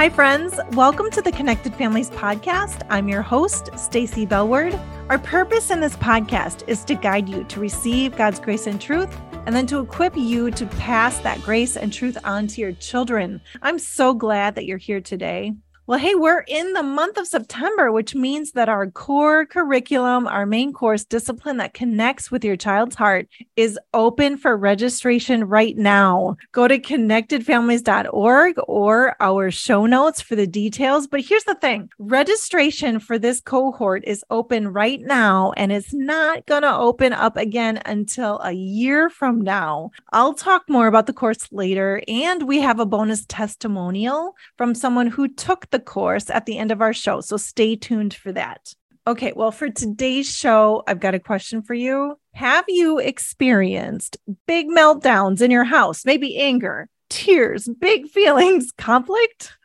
Hi, friends. Welcome to the Connected Families podcast. I'm your host, Stacy Bellward. Our purpose in this podcast is to guide you to receive God's grace and truth and then to equip you to pass that grace and truth on to your children. I'm so glad that you're here today. Well, hey, we're in the month of September, which means that our core curriculum, our main course discipline that connects with your child's heart, is open for registration right now. Go to connectedfamilies.org or our show notes for the details. But here's the thing registration for this cohort is open right now, and it's not going to open up again until a year from now. I'll talk more about the course later, and we have a bonus testimonial from someone who took the course at the end of our show. So stay tuned for that. Okay, well, for today's show, I've got a question for you. Have you experienced big meltdowns in your house? Maybe anger, tears, big feelings, conflict?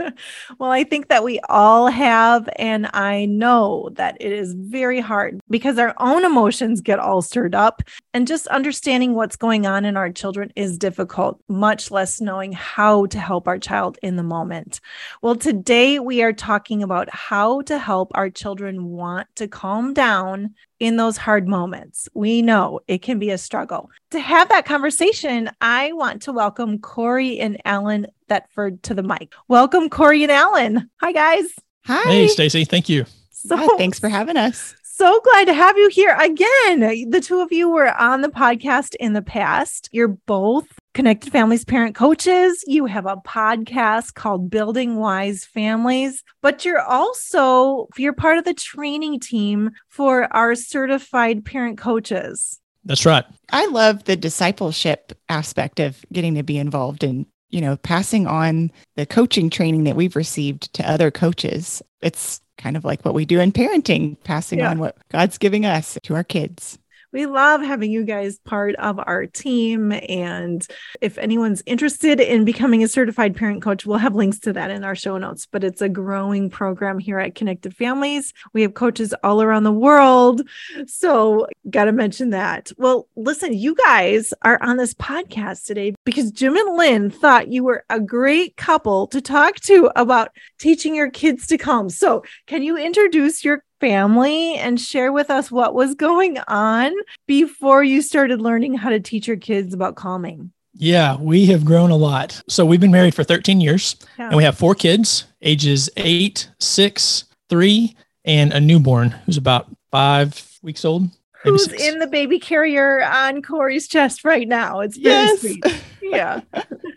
well, I think that we all have. And I know that it is very hard because our own emotions get all stirred up. And just understanding what's going on in our children is difficult, much less knowing how to help our child in the moment. Well, today we are talking about how to help our children want to calm down in those hard moments. We know it can be a struggle. To have that conversation, I want to welcome Corrie and Alan Thetford to the mic. Welcome, Corrie and Alan. Hi, guys. Hi. Hey, Stacy. Thank you. So, yeah, thanks for having us. So glad to have you here again. The two of you were on the podcast in the past. You're both Connected Families parent coaches. You have a podcast called Building Wise Families, but you're also you're part of the training team for our certified parent coaches. That's right. I love the discipleship aspect of getting to be involved in, you know, passing on the coaching training that we've received to other coaches. It's kind of like what we do in parenting, passing yeah. on what God's giving us to our kids we love having you guys part of our team. And if anyone's interested in becoming a certified parent coach, we'll have links to that in our show notes. But it's a growing program here at Connected Families. We have coaches all around the world. So, got to mention that. Well, listen, you guys are on this podcast today because Jim and Lynn thought you were a great couple to talk to about teaching your kids to calm. So, can you introduce your family and share with us what was going on before you started learning how to teach your kids about calming? Yeah, we have grown a lot. So we've been married for 13 years yeah. and we have four kids, ages eight, six, three, and a newborn who's about five weeks old. Who's in the baby carrier on Corrie's chest right now? It's very yes. sweet. Yeah.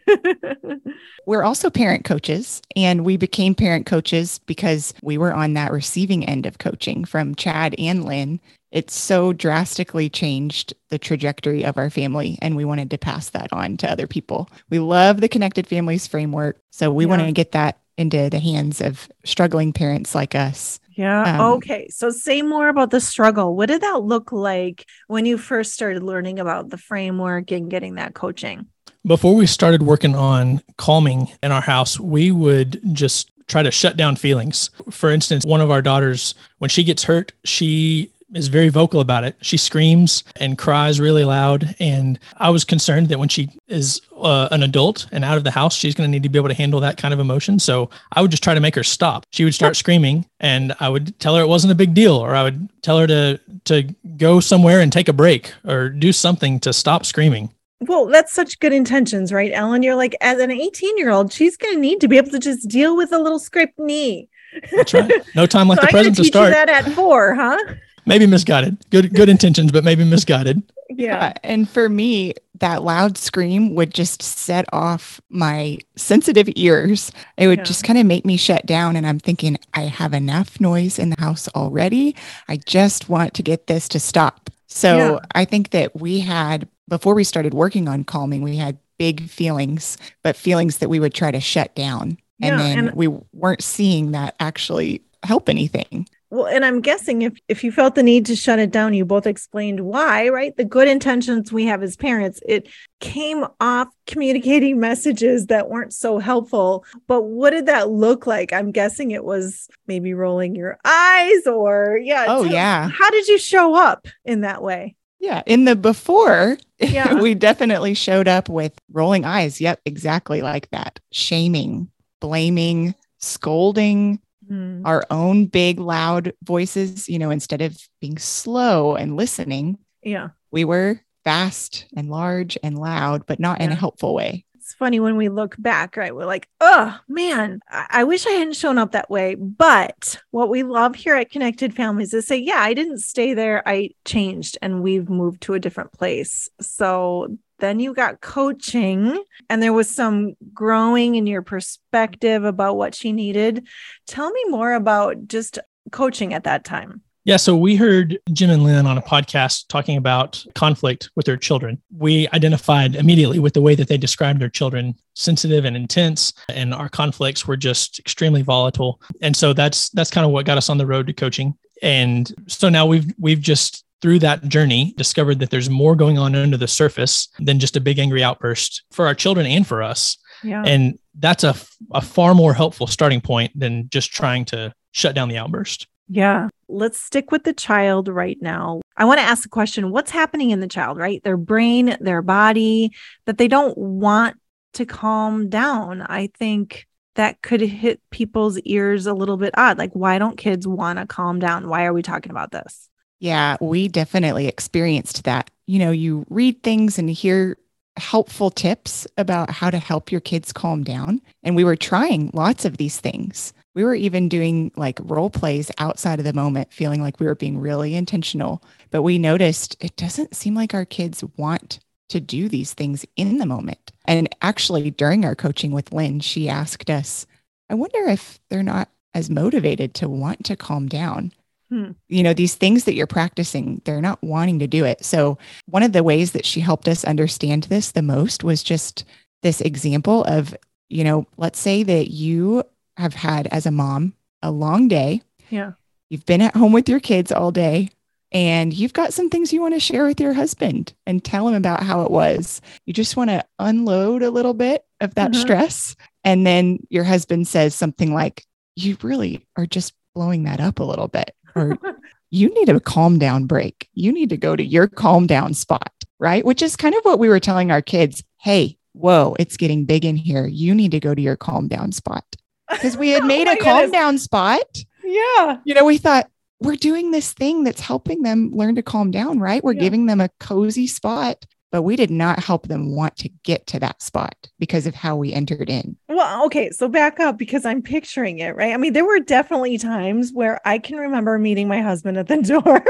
We're also parent coaches, and we became parent coaches because we were on that receiving end of coaching from Chad and Lynn. It so drastically changed the trajectory of our family, and we wanted to pass that on to other people. We love the Connected Families framework, so we yeah. want to get that into the hands of struggling parents like us. Yeah. Um, okay. So say more about the struggle. What did that look like when you first started learning about the framework and getting that coaching? Before we started working on calming in our house, we would just try to shut down feelings. For instance, one of our daughters, when she gets hurt, she is very vocal about it. She screams and cries really loud. And I was concerned that when she is uh, an adult and out of the house, she's going to need to be able to handle that kind of emotion. So I would just try to make her stop. She would start screaming and I would tell her it wasn't a big deal, or I would tell her to, to go somewhere and take a break or do something to stop screaming well, that's such good intentions, right, Ellen? You're like, as an 18 year old, she's going to need to be able to just deal with a little scraped knee. That's right. No time like so the present to start. that at four, huh? Maybe misguided. Good, good intentions, but maybe misguided. Yeah. Uh, and for me, that loud scream would just set off my sensitive ears. It would yeah. just kind of make me shut down. And I'm thinking, I have enough noise in the house already. I just want to get this to stop. So yeah. I think that we had before we started working on calming, we had big feelings, but feelings that we would try to shut down. And yeah, then and we weren't seeing that actually help anything. Well, and I'm guessing if if you felt the need to shut it down, you both explained why, right? The good intentions we have as parents, it came off communicating messages that weren't so helpful. But what did that look like? I'm guessing it was maybe rolling your eyes or yeah. Oh, yeah. How did you show up in that way? Yeah. In the before, yeah. we definitely showed up with rolling eyes. Yep. Exactly like that. Shaming, blaming, scolding, Mm. our own big, loud voices, you know, instead of being slow and listening, Yeah. we were fast and large and loud, but not in a helpful way. It's funny when we look back, right? We're like, oh man, I-, I wish I hadn't shown up that way. But what we love here at Connected Families is say, yeah, I didn't stay there. I changed and we've moved to a different place. So then you got coaching and there was some growing in your perspective about what she needed. Tell me more about just coaching at that time. Yeah, so we heard Jim and Lynn on a podcast talking about conflict with their children. We identified immediately with the way that they described their children sensitive and intense and our conflicts were just extremely volatile. And so that's that's kind of what got us on the road to coaching. And so now we've we've just through that journey discovered that there's more going on under the surface than just a big angry outburst for our children and for us. Yeah. And that's a, a far more helpful starting point than just trying to shut down the outburst. Yeah. Let's stick with the child right now. I want to ask the question what's happening in the child, right? Their brain, their body, that they don't want to calm down. I think that could hit people's ears a little bit odd. Like, why don't kids want to calm down? Why are we talking about this? Yeah, we definitely experienced that. You know, you read things and hear helpful tips about how to help your kids calm down. And we were trying lots of these things. We were even doing like role plays outside of the moment, feeling like we were being really intentional. But we noticed it doesn't seem like our kids want to do these things in the moment. And actually, during our coaching with Lynn, she asked us, I wonder if they're not as motivated to want to calm down hmm. you know these things that you're practicing they're not wanting to do it so one of the ways that she helped us understand this the most was just this example of you know let's say that you have had as a mom a long day Yeah. you've been at home with your kids all day and you've got some things you want to share with your husband and tell him about how it was you just want to unload a little bit of that Mhm. stress and then your husband says something like you really are just blowing that up a little bit or you need a calm down break. You need to go to your calm down spot, right? Which is kind of what we were telling our kids. Hey, whoa, it's getting big in here. You need to go to your calm down spot. Because we had Oh made my a calm goodness. down spot. Yeah. You know, we thought we're doing this thing that's helping them learn to calm down, right? We're Yeah. giving them a cozy spot, but we did not help them want to get to that spot because of how we entered in. Well, okay, so back up because I'm picturing it, right? I mean, there were definitely times where I can remember meeting my husband at the door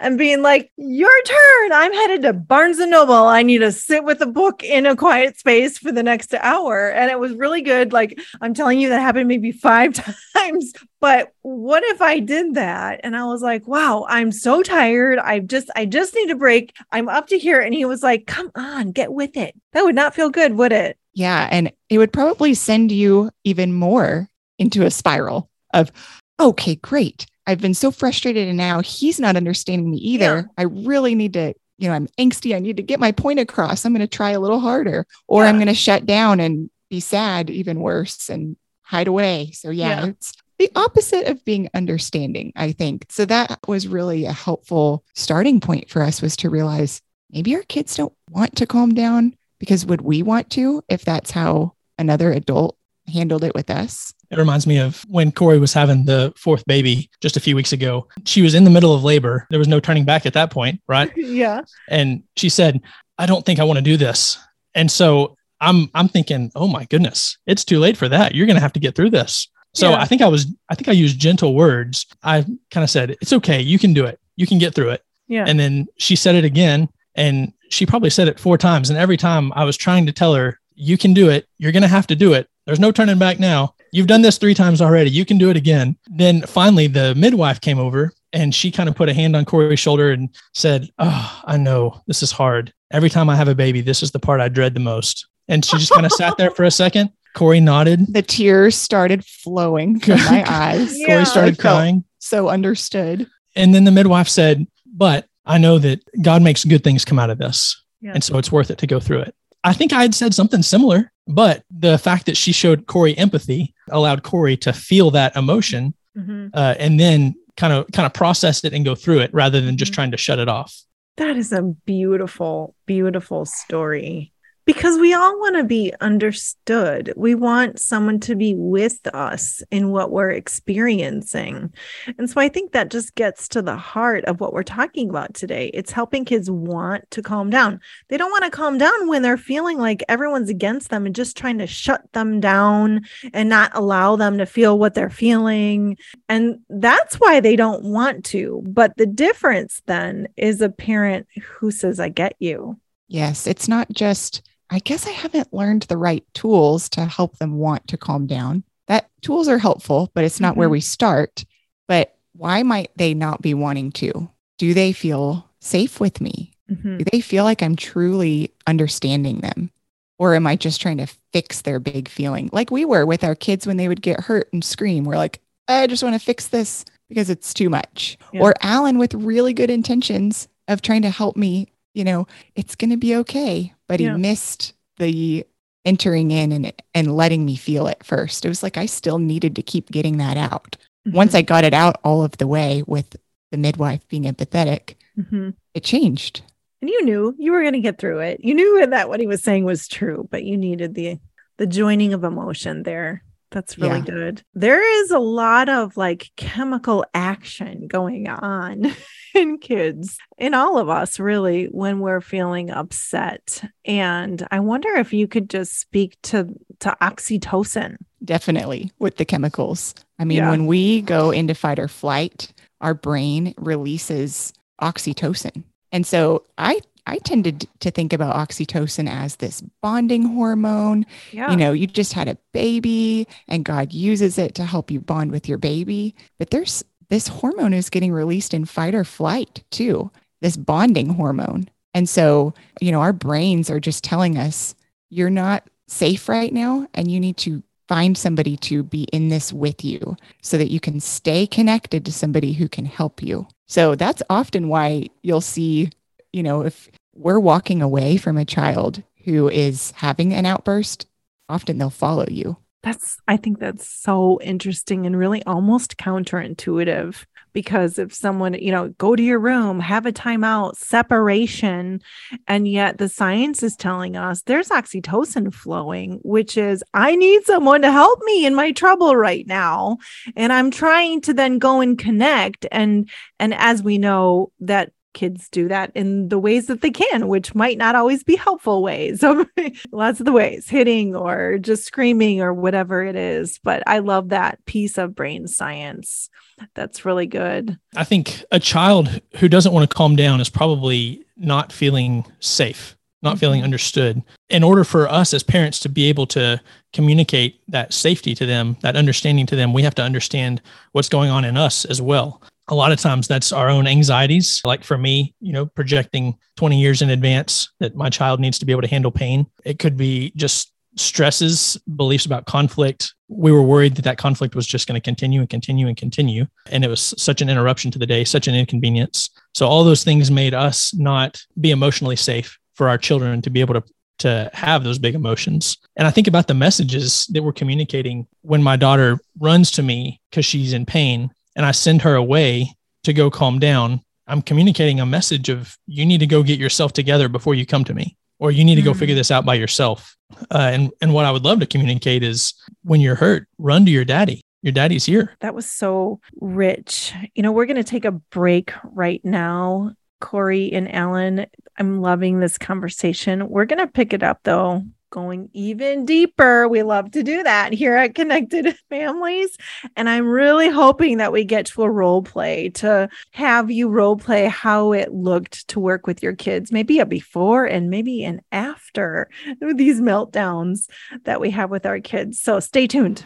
and being like, Your turn. I'm headed to Barnes and Noble. I need to sit with a book in a quiet space for the next hour. And it was really good. Like, I'm telling you, that happened maybe five times. But what if I did that? And I was like, wow, I'm so tired. I just, I just need a break. I'm up to here. And he was like, come on, get with it. That would not feel good, would it? Yeah. And it would probably send you even more into a spiral of, okay, great. I've been so frustrated and now he's not understanding me either. I really need to, you know, I'm angsty. I need to get my point across. I'm going to try a little harder or I'm going to shut down and be sad, even worse, and hide away. So, yeah, Yeah. it's the opposite of being understanding, I think. So, that was really a helpful starting point for us was to realize maybe our kids don't want to calm down because would we want to if that's how another adult handled it with us? It reminds me of when Corrie was having the fourth baby just a few weeks ago. She was in the middle of labor. There was no turning back at that point, right? yeah. And she said, "I don't think I want to do this." And so I'm I'm thinking, "Oh my goodness, it's too late for that. You're going to have to get through this." So Yeah. I think I was I think I used gentle words. I kind of said, "It's okay. You can do it. You can get through it." Yeah. And then she said it again, and she probably said it four times. And every time I was trying to tell her, "You can do it. You're going to have to do it. There's no turning back now. You've done this three times already. You can do it again." Then finally, the midwife came over and she kind of put a hand on Corrie's shoulder and said, Oh, I know this is hard. Every time I have a baby, this is the part I dread the most. And she just kind of sat there for a second. Corrie nodded. The tears started flowing from my eyes. Yeah. Corrie started I crying. So understood. And then the midwife said, But I know that God makes good things come out of this. Yeah. And so it's worth it to go through it. I think I had said something similar, but the fact that she showed Corrie empathy allowed Corrie to feel that emotion Mhm. uh, and then kind of kind of process it and go through it rather than just Mhm. trying to shut it off. That is a beautiful, beautiful story. Because we all want to be understood. We want someone to be with us in what we're experiencing. And so I think that just gets to the heart of what we're talking about today. It's helping kids want to calm down. They don't want to calm down when they're feeling like everyone's against them and just trying to shut them down and not allow them to feel what they're feeling. And that's why they don't want to. But the difference then is a parent who says, I get you. Yes, it's not just I guess I haven't learned the right tools to help them want to calm down. That tools are helpful, but it's not mm-hmm. where we start. But why might they not be wanting to? Do they feel safe with me? Mm-hmm. Do they feel like I'm truly understanding them? Or am I just trying to fix their big feeling? Like we were with our kids when they would get hurt and scream. We're like, I just want to fix this because it's too much. Yeah. Or Alan with really good intentions of trying to help me you know, it's going to be okay. But yeah. he missed the entering in and and letting me feel it first. It was like I still needed to keep getting that out. Mm-hmm. Once I got it out all of the way with the midwife being empathetic, mm-hmm. it changed. And you knew you were going to get through it. You knew that what he was saying was true, but you needed the the joining of emotion there. That's really yeah. good. There is a lot of like chemical action going on in kids, in all of us, really, when we're feeling upset. And I wonder if you could just speak to, to oxytocin. Definitely with the chemicals. I mean, yeah. when we go into fight or flight, our brain releases oxytocin. And so I I tended to think about oxytocin as this bonding hormone. Yeah. You know, you just had a baby and God uses it to help you bond with your baby. But there's this hormone is getting released in fight or flight too, this bonding hormone. And so, you know, our brains are just telling us you're not safe right now and you need to find somebody to be in this with you so that you can stay connected to somebody who can help you. So that's often why you'll see you know, if we're walking away from a child who is having an outburst, often they'll follow you. That's, I think that's so interesting and really almost counterintuitive because if someone, you know, go to your room, have a timeout, separation, and yet the science is telling us there's oxytocin flowing, which is, I need someone to help me in my trouble right now. And I'm trying to then go and connect. And, and as we know, that kids do that in the ways that they can, which might not always be helpful ways. Lots of the ways, hitting or just screaming or whatever it is. But I love that piece of brain science. That's really good. I think a child who doesn't want to calm down is probably not feeling safe, not mm-hmm. feeling understood. In order for us as parents to be able to communicate that safety to them, that understanding to them, we have to understand what's going on in us as well a lot of times that's our own anxieties. Like for me, you know, projecting 20 years in advance that my child needs to be able to handle pain. It could be just stresses, beliefs about conflict. We were worried that that conflict was just going to continue and continue and continue. And it was such an interruption to the day, such an inconvenience. So all those things made us not be emotionally safe for our children to be able to to have those big emotions. And I think about the messages that we're communicating when my daughter runs to me because she's in pain and I send her away to go calm down, I'm communicating a message of you need to go get yourself together before you come to me, or you need to go mm-hmm. figure this out by yourself. Uh, and and what I would love to communicate is when you're hurt, run to your daddy. Your daddy's here. That was so rich. You know, we're going to take a break right now. Corrie and Alan, I'm loving this conversation. We're going to pick it up though going even deeper. We love to do that here at Connected Families. And I'm really hoping that we get to a role play to have you role play how it looked to work with your kids, maybe a before and maybe an after these meltdowns that we have with our kids. So stay tuned.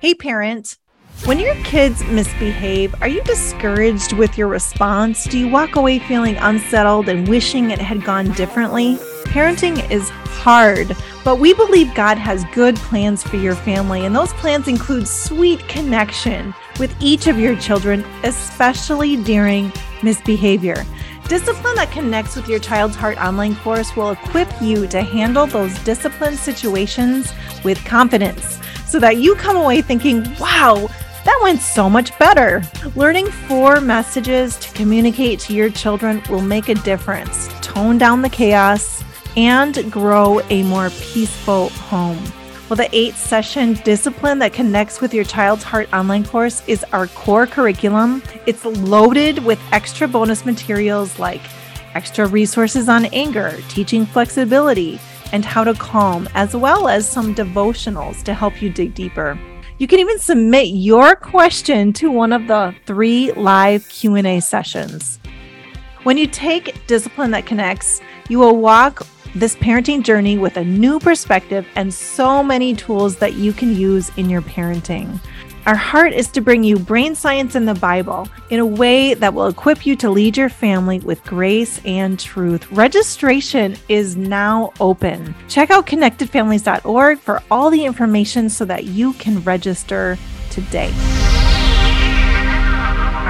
Hey, parent. When your kids misbehave, are you discouraged with your response? Do you walk away feeling unsettled and wishing it had gone differently? Parenting is hard, but we believe God has good plans for your family, and those plans include sweet connection with each of your children, especially during misbehavior. Discipline that connects with your child's heart online course will equip you to handle those discipline situations with confidence so that you come away thinking, wow, that went so much better. Learning four messages to communicate to your children will make a difference, tone down the chaos, and grow a more peaceful home. Well, the eight session discipline that connects with your child's heart online course is our core curriculum. It's loaded with extra bonus materials like extra resources on anger, teaching flexibility, and how to calm, as well as some devotionals to help you dig deeper. You can even submit your question to one of the three live Q&A sessions. When you take Discipline That Connects, you will walk this parenting journey with a new perspective and so many tools that you can use in your parenting. Our heart is to bring you brain science and the Bible in a way that will equip you to lead your family with grace and truth. Registration is now open. Check out connectedfamilies.org for all the information so that you can register today.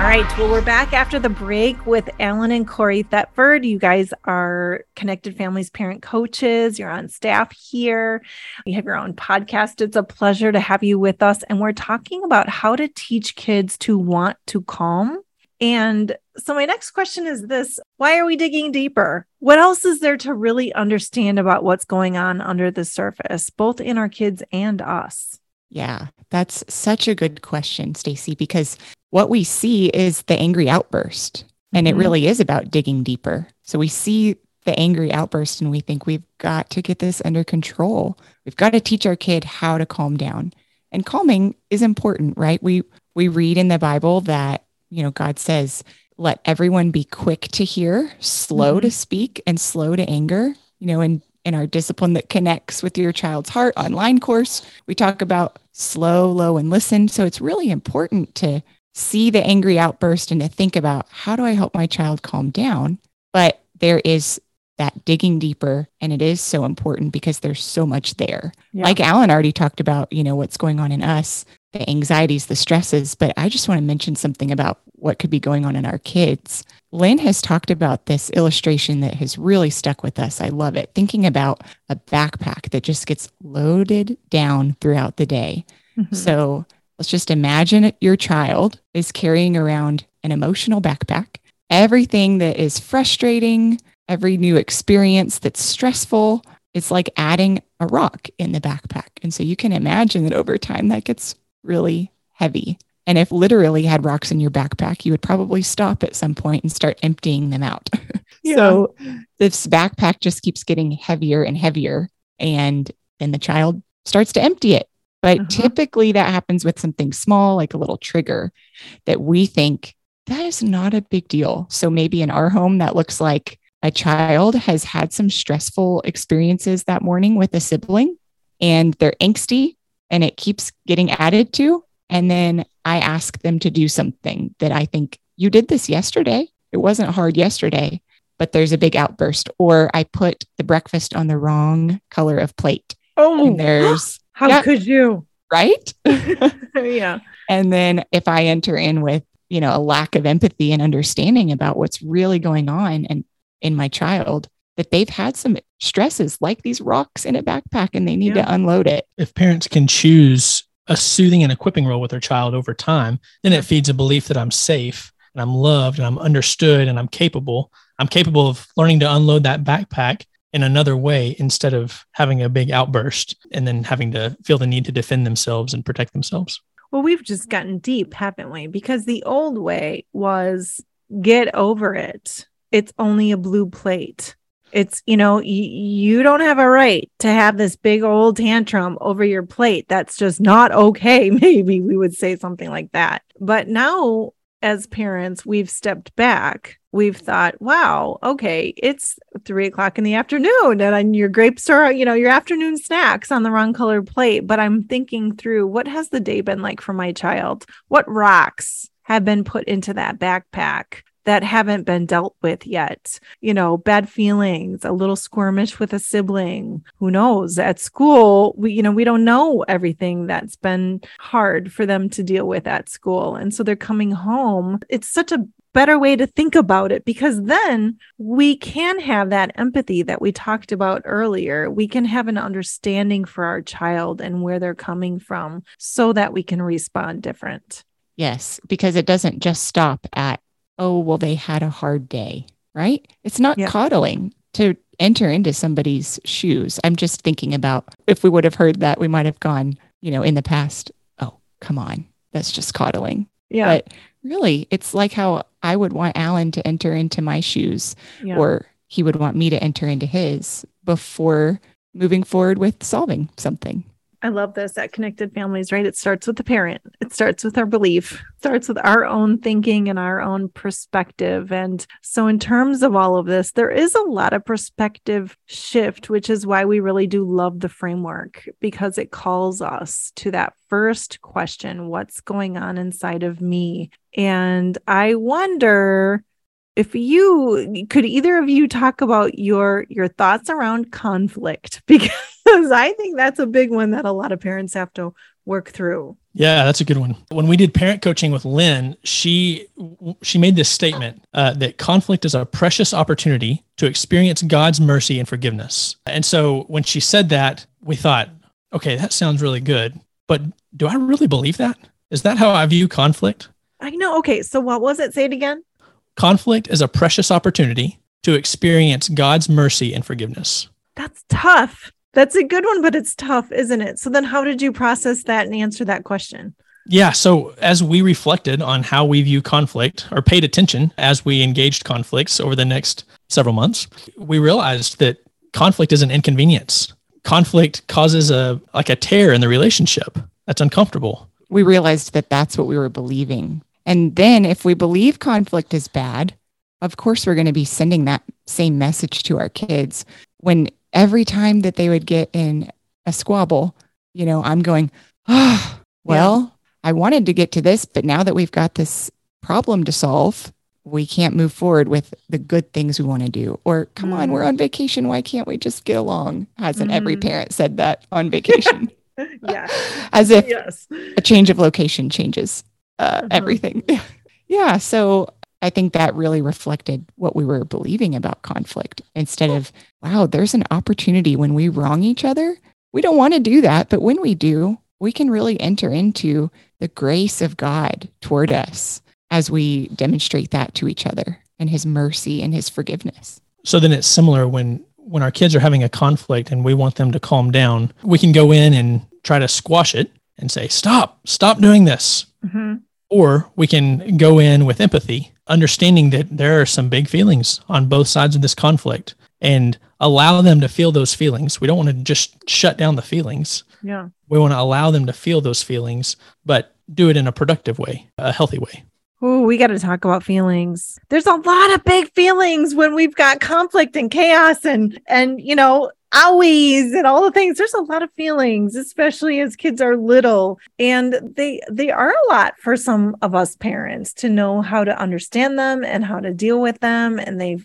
All right. Well, we're back after the break with Alan and Corrie Thetford. You guys are Connected Families parent coaches. You're on staff here. You have your own podcast. It's a pleasure to have you with us. And we're talking about how to teach kids to want to calm. And so, my next question is this Why are we digging deeper? What else is there to really understand about what's going on under the surface, both in our kids and us? Yeah, that's such a good question, Stacy, because what we see is the angry outburst. And mm-hmm. it really is about digging deeper. So we see the angry outburst and we think we've got to get this under control. We've got to teach our kid how to calm down. And calming is important, right? We we read in the Bible that, you know, God says, let everyone be quick to hear, slow mm-hmm. to speak, and slow to anger. You know, in in our discipline that connects with your child's heart online course, we talk about slow, low, and listen. So it's really important to see the angry outburst and to think about how do I help my child calm down? But there is that digging deeper and it is so important because there's so much there. Yeah. Like Alan already talked about, you know, what's going on in us, the anxieties, the stresses, but I just want to mention something about what could be going on in our kids. Lynn has talked about this illustration that has really stuck with us. I love it. Thinking about a backpack that just gets loaded down throughout the day. Mm-hmm. So Let's just imagine your child is carrying around an emotional backpack. Everything that is frustrating, every new experience that's stressful, it's like adding a rock in the backpack. And so you can imagine that over time that gets really heavy. And if literally had rocks in your backpack, you would probably stop at some point and start emptying them out. Yeah. so this backpack just keeps getting heavier and heavier. And then the child starts to empty it. But uh-huh. typically that happens with something small, like a little trigger that we think that is not a big deal. So maybe in our home, that looks like a child has had some stressful experiences that morning with a sibling and they're angsty and it keeps getting added to. And then I ask them to do something that I think you did this yesterday. It wasn't hard yesterday, but there's a big outburst. Or I put the breakfast on the wrong color of plate. Oh, and there's how yeah. could you? Right? yeah. And then if I enter in with, you know, a lack of empathy and understanding about what's really going on and in my child, that they've had some stresses like these rocks in a backpack and they need yeah. to unload it. If parents can choose a soothing and equipping role with their child over time, then it feeds a belief that I'm safe and I'm loved and I'm understood and I'm capable. I'm capable of learning to unload that backpack in another way instead of having a big outburst and then having to feel the need to defend themselves and protect themselves. Well, we've just gotten deep, haven't we? Because the old way was get over it. It's only a blue plate. It's, you know, y- you don't have a right to have this big old tantrum over your plate. That's just not okay. Maybe we would say something like that. But now as parents, we've stepped back. We've thought, wow, okay, it's three o'clock in the afternoon and your grapes are, you know, your afternoon snacks on the wrong colored plate. But I'm thinking through what has the day been like for my child? What rocks have been put into that backpack? That haven't been dealt with yet. You know, bad feelings, a little squirmish with a sibling. Who knows? At school, we, you know, we don't know everything that's been hard for them to deal with at school. And so they're coming home. It's such a better way to think about it because then we can have that empathy that we talked about earlier. We can have an understanding for our child and where they're coming from so that we can respond different. Yes, because it doesn't just stop at, oh, well, they had a hard day, right? It's not coddling to enter into somebody's shoes. I'm just thinking about if we would have heard that, we might have gone, you know, in the past, oh, come on, that's just coddling. Yeah. But really, it's like how I would want Alan to enter into my shoes yeah. or he would want me to enter into his before moving forward with solving something. I love this at Connected Families, right? It starts with the parent. It starts with our belief, starts with our own thinking and our own perspective. And so, in terms of all of this, there is a lot of perspective shift, which is why we really do love the framework because it calls us to that first question what's going on inside of me? And I wonder if you could either of you talk about your your thoughts around conflict because i think that's a big one that a lot of parents have to work through Yeah, that's a good one. When we did parent coaching with Lynn, she she made this statement uh, that conflict is a precious opportunity to experience God's mercy and forgiveness. And so when she said that, we thought, okay, that sounds really good, but do I really believe that? Is that how I view conflict? i know okay so what was it say it again Conflict is a precious opportunity to experience God's mercy and forgiveness. that's tough that's a good one but it's tough isn't it so then how did you process that and answer that question Yeah. So as we reflected on how we view conflict or paid attention as we engaged conflicts over the next several months, we realized that conflict is an inconvenience. Conflict causes a like a tear in the relationship. That's uncomfortable. We realized that that's what we were believing. And then if we believe conflict is bad, of course we're going to be sending that same message to our kids when every time that they would get in a squabble, you know, I'm going, oh, well, I wanted to get to this, but now that we've got this problem to solve, we can't move forward with the good things we want to do. Or come on, Mm. we're on vacation. Why can't we just get along? Hasn't every Mhm. parent said that on vacation? yeah As if yes a change of location changes uh, Mhm. everything. yeah. So I think that really reflected what we were believing about conflict instead of, wow, there's an opportunity when we wrong each other. We don't want to do that. But when we do, we can really enter into the grace of God toward us as we demonstrate that to each other and his mercy and his forgiveness. So then it's similar when when our kids are having a conflict and we want them to calm down, we can go in and try to squash it and say, "Stop. Stop doing this." hmm Or we can go in with empathy, understanding that there are some big feelings on both sides of this conflict and allow them to feel those feelings. We don't want to just shut down the feelings. yeah We want to allow them to feel those feelings, but do it in a productive way, a healthy way. We got to talk about feelings. There's a lot of big feelings when we've got conflict and chaos and and you know owies and all the things. There's a lot of feelings, especially as kids are little, and they they are a lot for some of us parents to know how to understand them and how to deal with them. And they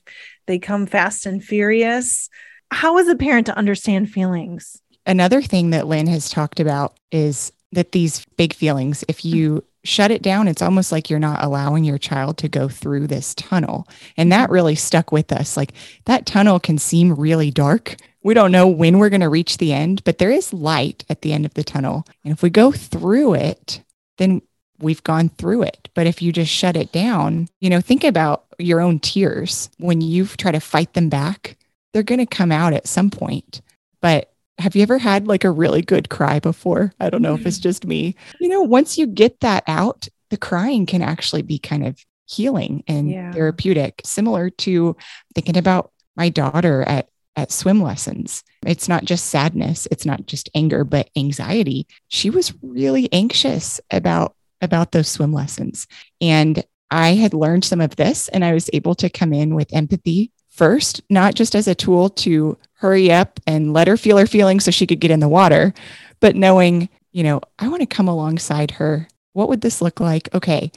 they come fast and furious. How is a parent to understand feelings? Another thing that Lynn has talked about is that these big feelings, if you shut it down, it's almost like you're not allowing your child to go through this tunnel. And that really stuck with us. Like that tunnel can seem really dark. We don't know when we're going to reach the end, but there is light at the end of the tunnel. And if we go through it, then we've gone through it. But if you just shut it down, you know, think about your own tears. When you try to fight them back, they're going to come out at some point. But have you ever had like a really good cry before? I don't know if it's just me. You know, once you get that out, the crying can actually be kind of healing and Yeah. therapeutic, similar to thinking about my daughter at at swim lessons. It's not just sadness, it's not just anger, but anxiety. She was really anxious about about those swim lessons. And I had learned some of this and I was able to come in with empathy first, not just as a tool to hurry up and let her feel her feelings so she could get in the water, but knowing, you know, I want to come alongside her. What would this look like? Okay.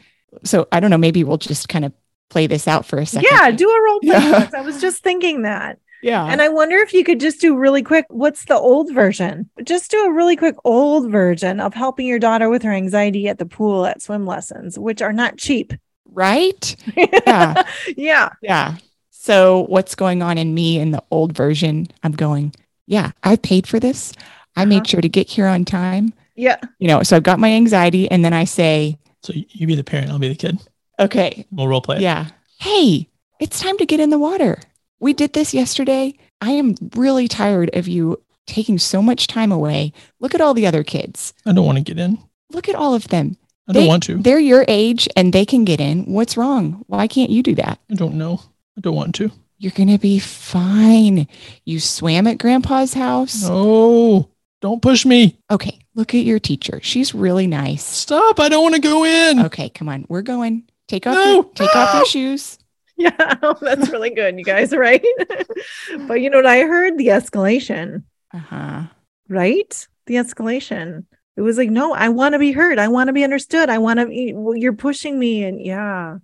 So I don't know, maybe we'll just kind of play this out for a second. Yeah, do a role play. Yeah. I was just thinking that. yeah. And I wonder if you could just do really quick what's the old version? Just do a really quick old version of helping your daughter with her anxiety at the pool at swim lessons, which are not cheap. right? Yeah. yeah. Yeah. So what's going on in me in the old version? I'm going, yeah, I paid for this. I Uh-huh. made sure to get here on time. Yeah. You know, so I've got my anxiety and then I say, So you be the parent, I'll be the kid. Okay. We'll role play. it. Yeah. Hey, it's time to get in the water. We did this yesterday. I am really tired of you taking so much time away. Look at all the other kids. I don't want to get in. Look at all of them. I don't They- want to. They're your age and they can get in. What's wrong? Why can't you do that? I don't know. I don't want to. You're going to be fine. You swam at grandpa's house. No, don't push me. Okay. Look at your teacher. She's really nice. Stop. I don't want to go in. Okay. Come on. We're going. Take off, No. your, take off your shoes. Yeah, that's really good, you guys, right? but you know what I heard? The escalation, Uh huh. right? The escalation. It was like, no, I want to be heard. I want to be understood. I want to. Well, you're pushing me, and yeah.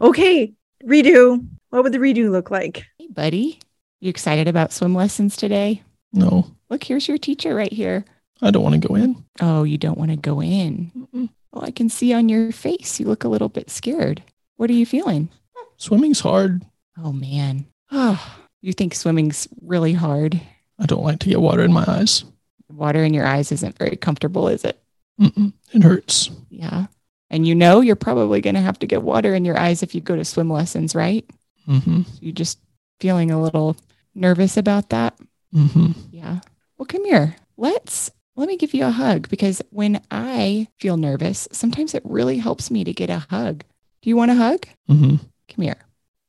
Okay, redo. What would the redo look like? Hey, buddy. You excited about swim lessons today? No, Look, here's your teacher right here. I don't want to go in. Mm. Oh, you don't want to go in. Mm-mm. Oh, I can see on your face you look a little bit scared. What are you feeling? Swimming's hard. Oh, man. Oh, you think swimming's really hard? I don't like to get water in my eyes. Water in your eyes isn't very comfortable, is it? Mm-mm. It hurts. Yeah. And you know you're probably going to have to get water in your eyes if you go to swim lessons, right? Mm-hmm. You just feeling a little nervous about that? Mm-hmm. Yeah. Well, come here. Let's let me give you a hug because when I feel nervous, sometimes it really helps me to get a hug. Do you want a hug? Mm-hmm. Come here.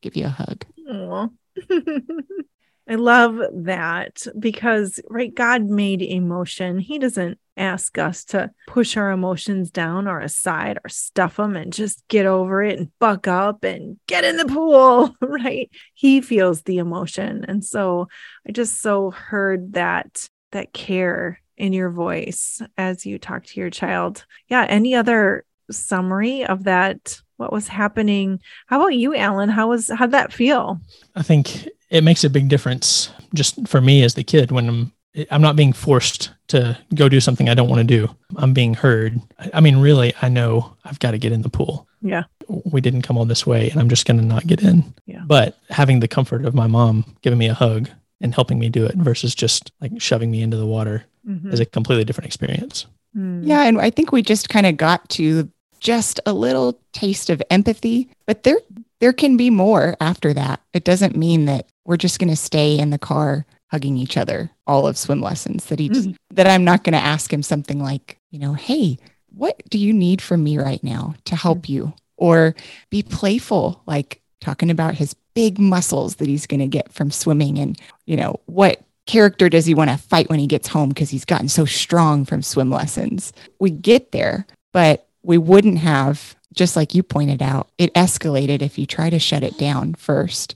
Give you a hug. I love that because, right, God made emotion. He doesn't ask us to push our emotions down or aside or stuff them and just get over it and buck up and get in the pool, right? He feels the emotion. And so I just so heard that that care in your voice as you talk to your child. Yeah, any other summary of that what was happening how about you alan how was how'd that feel I think it makes a big difference just for me as the kid when I'm I'm not being forced to go do something I don't want to do. I'm being heard. I I mean, really, I know I've got to get in the pool. Yeah. We didn't come all this way and I'm just going to not get in. Yeah. But having the comfort of my mom giving me a hug and helping me do it versus just like shoving me into the water Mhm. is a completely different experience. Mm. Yeah, and I think we just kind of got to just a little taste of empathy, but there there can be more after that. It doesn't mean that we're just going to stay in the car hugging each other all of swim lessons that he just, mm-hmm. that I'm not going to ask him something like, you know, hey, what do you need from me right now to help mm-hmm. you? Or be playful, like talking about his big muscles that he's going to get from swimming and, you know, what character does he want to fight when he gets home because he's gotten so strong from swim lessons? We get there, but we wouldn't have, just like you pointed out, it escalated if you try to shut it down first.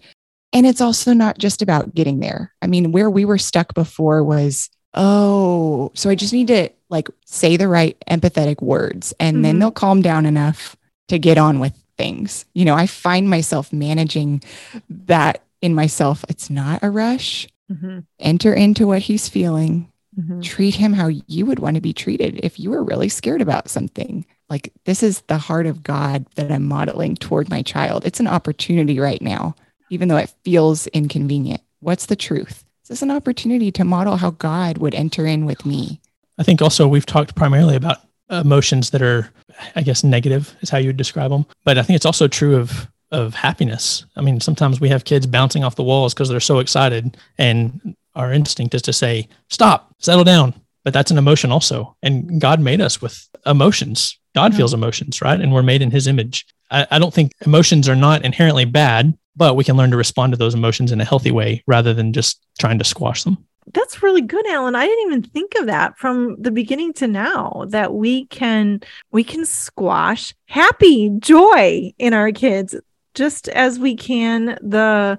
And it's also not just about getting there. I mean, where we were stuck before was, oh, so I just need to like say the right empathetic words and then Mhm. they'll calm down enough to get on with things. You know, I find myself managing that in myself. It's not a rush. Mhm. Enter into what he's feeling. Mhm. Treat him how you would want to be treated if you were really scared about something. Like, this is the heart of God that I'm modeling toward my child. It's an opportunity right now, even though it feels inconvenient. What's the truth? Is This is an opportunity to model how God would enter in with me. I think also we've talked primarily about emotions that are, I guess, negative is how you would describe them. But I think it's also true of of happiness. I mean, sometimes we have kids bouncing off the walls because they're so excited, and our instinct is to say, "Stop, settle down." But that's an emotion also, and God made us with emotions. God Yeah. feels emotions, right? And we're made in His image. I, I don't think emotions are not inherently bad, but we can learn to respond to those emotions in a healthy way rather than just trying to squash them. That's really good, Alan. I didn't even think of that from the beginning to now that we can we can squash happy joy in our kids just as we can the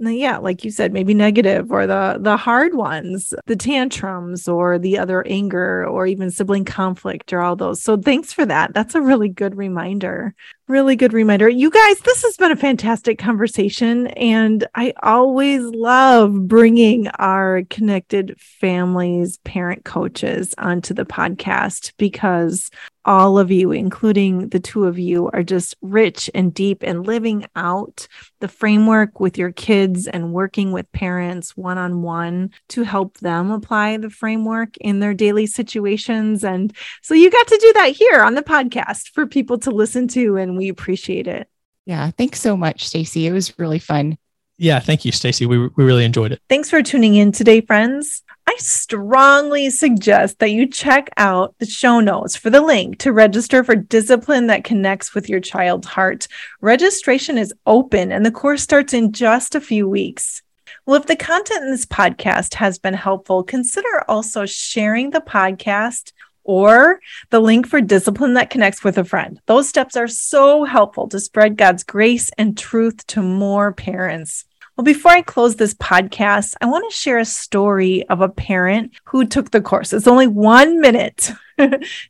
yeah, like you said, maybe negative or the the hard ones, the tantrums or the other anger or even sibling conflict or all those. So thanks for that. That's a really good reminder. Really good reminder. You guys, this has been a fantastic conversation. And I always love bringing our connected families, parent coaches onto the podcast because all of you, including the two of you, are just rich and deep and living out the framework with your kids and working with parents one on one to help them apply the framework in their daily situations. And so you got to do that here on the podcast for people to listen to, and we appreciate it. Yeah, thanks so much, Stacy. It was really fun. Yeah, thank you, Stacy. We, we really enjoyed it. Thanks for tuning in today, friends. I strongly suggest that you check out the show notes for the link to register for discipline that connects with your child's heart. Registration is open and the course starts in just a few weeks. Well, if the content in this podcast has been helpful, consider also sharing the podcast or the link for discipline that connects with a friend. Those steps are so helpful to spread God's grace and truth to more parents. Well, before I close this podcast, I want to share a story of a parent who took the course. It's only one minute.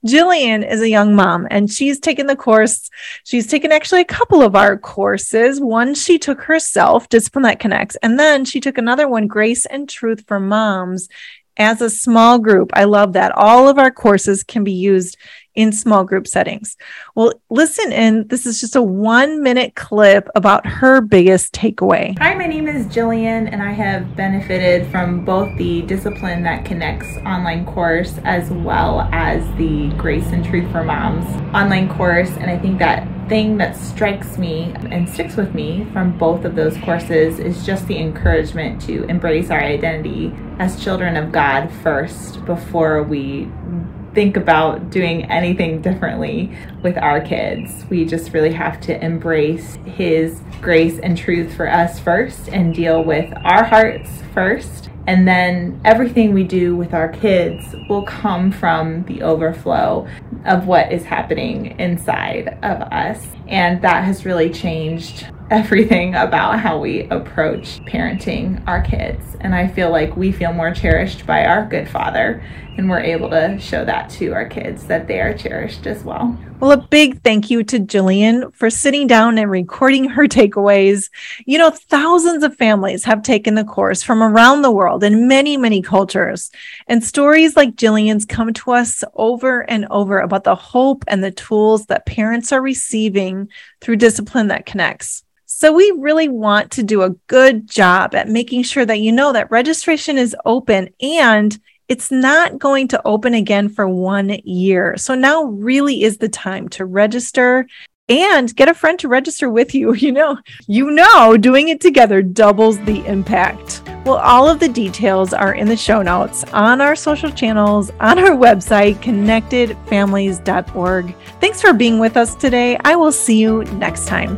Jillian is a young mom and she's taken the course. She's taken actually a couple of our courses. One she took herself, Discipline That Connects, and then she took another one, Grace and Truth for Moms as a small group. I love that. All of our courses can be used in small group settings. Well, listen in. This is just a one minute clip about her biggest takeaway. Hi, my name is Jillian, and I have benefited from both the Discipline That Connects online course as well as the Grace and Truth for Moms online course. And I think that thing that strikes me and sticks with me from both of those courses is just the encouragement to embrace our identity as children of God first before we think about doing anything differently with our kids. We just really have to embrace His grace and truth for us first and deal with our hearts first. And then everything we do with our kids will come from the overflow of what is happening inside of us. And that has really changed everything about how we approach parenting our kids. And I feel like we feel more cherished by our good father, and we're able to show that to our kids that they are cherished as well. Well, a big thank you to Jillian for sitting down and recording her takeaways. You know, thousands of families have taken the course from around the world in many, many cultures. And stories like Jillian's come to us over and over about the hope and the tools that parents are receiving through discipline that connects. So, we really want to do a good job at making sure that you know that registration is open and it's not going to open again for one year. So, now really is the time to register and get a friend to register with you. You know, you know, doing it together doubles the impact. Well, all of the details are in the show notes on our social channels, on our website, connectedfamilies.org. Thanks for being with us today. I will see you next time.